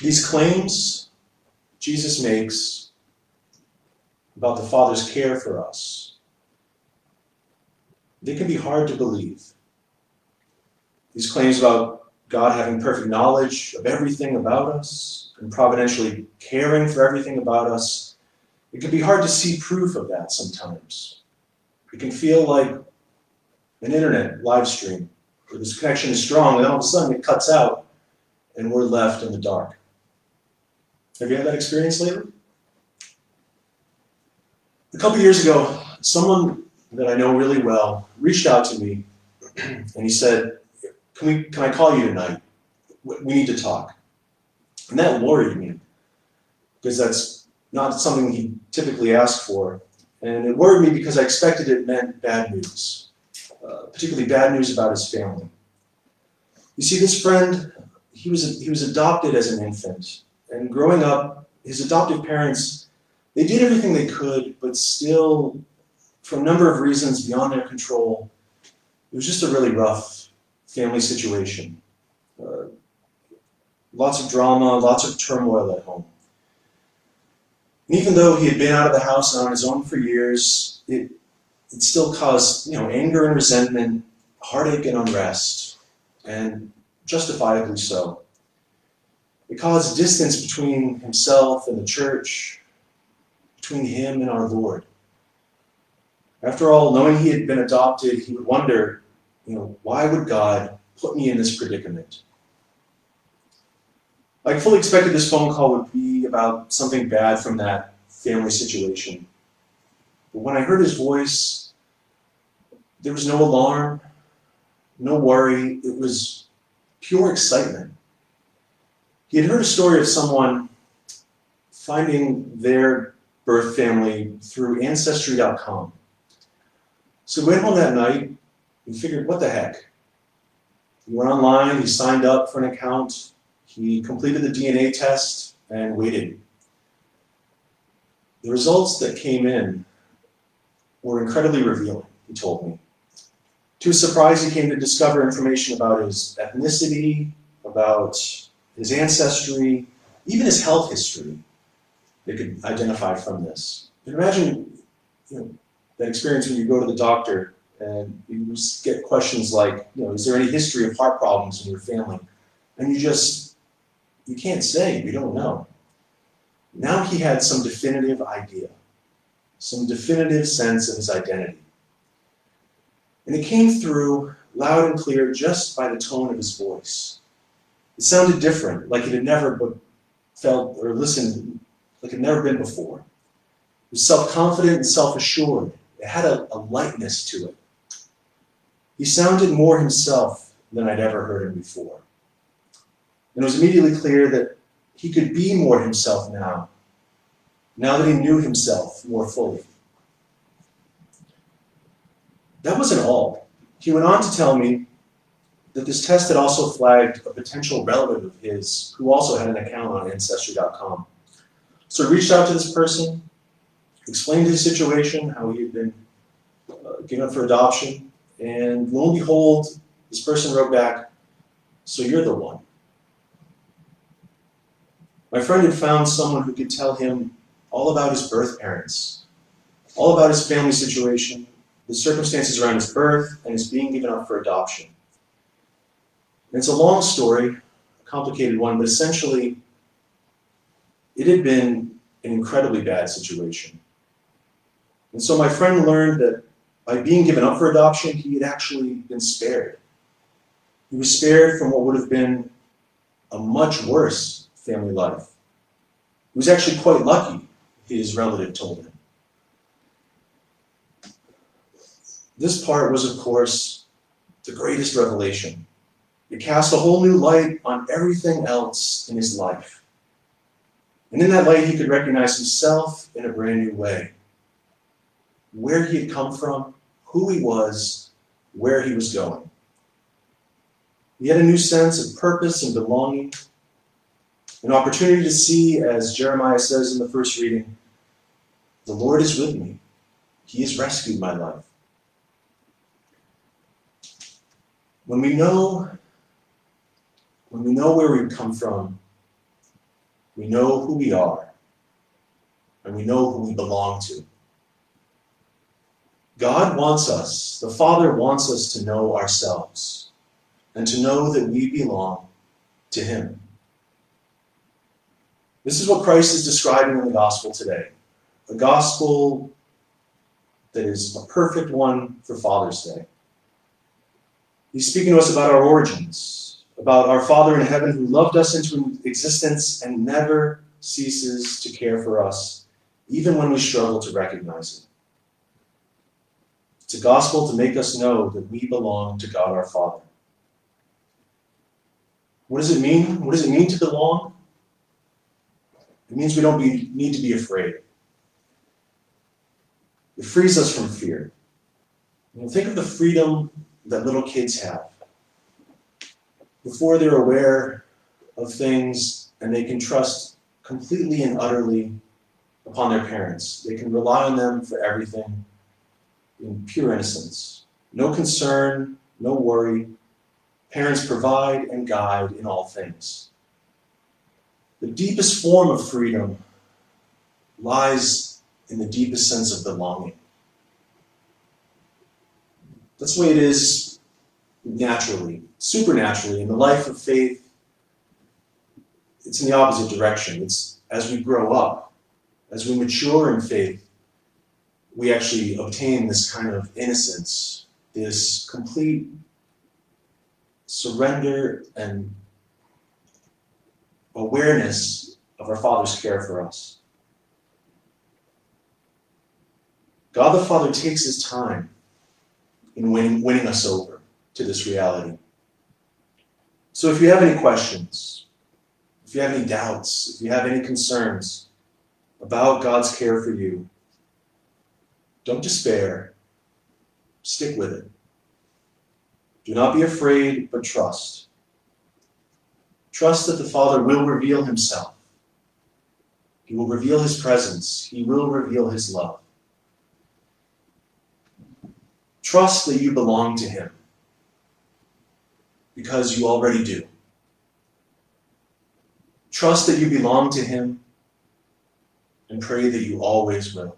These claims Jesus makes about the Father's care for us, they can be hard to believe. These claims about God having perfect knowledge of everything about us and providentially caring for everything about us, it can be hard to see proof of that sometimes. It can feel like an internet live stream where this connection is strong and all of a sudden it cuts out and we're left in the dark. Have you had that experience lately? A couple years ago, someone that I know really well reached out to me and he said, can, we, can I call you tonight? We need to talk. And that worried me because that's not something he typically asked for. And it worried me because I expected it meant bad news, uh, particularly bad news about his family. You see, this friend, he was, he was adopted as an infant. And growing up, his adoptive parents, they did everything they could, but still, for a number of reasons beyond their control, it was just a really rough family situation. Uh, lots of drama, lots of turmoil at home. And even though he had been out of the house and on his own for years, it, it still caused you know, anger and resentment, heartache and unrest, and justifiably so. It caused distance between himself and the church, between him and our Lord. After all, knowing he had been adopted, he would wonder you know, why would God put me in this predicament? I fully expected this phone call would be about something bad from that family situation. But when I heard his voice, there was no alarm, no worry. It was pure excitement. He had heard a story of someone finding their birth family through Ancestry.com. So he went home that night and figured, what the heck? He went online, he signed up for an account, he completed the DNA test, and waited. The results that came in were incredibly revealing, he told me. To his surprise, he came to discover information about his ethnicity, about his ancestry, even his health history they could identify from this. And imagine you know, that experience when you go to the doctor and you get questions like, you know, is there any history of heart problems in your family? And you just, you can't say, you don't know. Now he had some definitive idea, some definitive sense of his identity. And it came through loud and clear just by the tone of his voice. It sounded different, like it had never felt or listened, like it had never been before. It was self-confident and self-assured. It had a, a lightness to it. He sounded more himself than I'd ever heard him before. And it was immediately clear that he could be more himself now, now that he knew himself more fully. That wasn't all. He went on to tell me that this test had also flagged a potential relative of his who also had an account on Ancestry.com. So I reached out to this person, explained his situation, how he had been uh, given for adoption, and lo and behold, this person wrote back, So you're the one. My friend had found someone who could tell him all about his birth parents, all about his family situation, the circumstances around his birth, and his being given up for adoption. It's a long story, a complicated one, but essentially, it had been an incredibly bad situation. And so my friend learned that by being given up for adoption, he had actually been spared. He was spared from what would have been a much worse family life. He was actually quite lucky, his relative told him. This part was, of course, the greatest revelation. It cast a whole new light on everything else in his life. And in that light, he could recognize himself in a brand new way where he had come from, who he was, where he was going. He had a new sense of purpose and belonging, an opportunity to see, as Jeremiah says in the first reading, the Lord is with me. He has rescued my life. When we know, when we know where we've come from, we know who we are, and we know who we belong to. God wants us, the Father wants us to know ourselves and to know that we belong to Him. This is what Christ is describing in the gospel today a gospel that is a perfect one for Father's Day. He's speaking to us about our origins, about our Father in heaven who loved us into existence and never ceases to care for us, even when we struggle to recognize it. It's a gospel to make us know that we belong to God our Father. What does it mean? What does it mean to belong? It means we don't be, need to be afraid. It frees us from fear. Think of the freedom that little kids have. Before they're aware of things and they can trust completely and utterly upon their parents, they can rely on them for everything in pure innocence. No concern, no worry. Parents provide and guide in all things. The deepest form of freedom lies in the deepest sense of belonging. That's the way it is naturally, supernaturally. In the life of faith, it's in the opposite direction. It's as we grow up, as we mature in faith, we actually obtain this kind of innocence, this complete surrender and awareness of our Father's care for us. God the Father takes his time in winning, winning us over to this reality. So if you have any questions, if you have any doubts, if you have any concerns about God's care for you, don't despair. Stick with it. Do not be afraid, but trust. Trust that the Father will reveal himself. He will reveal his presence. He will reveal his love. Trust that you belong to him because you already do. Trust that you belong to him and pray that you always will.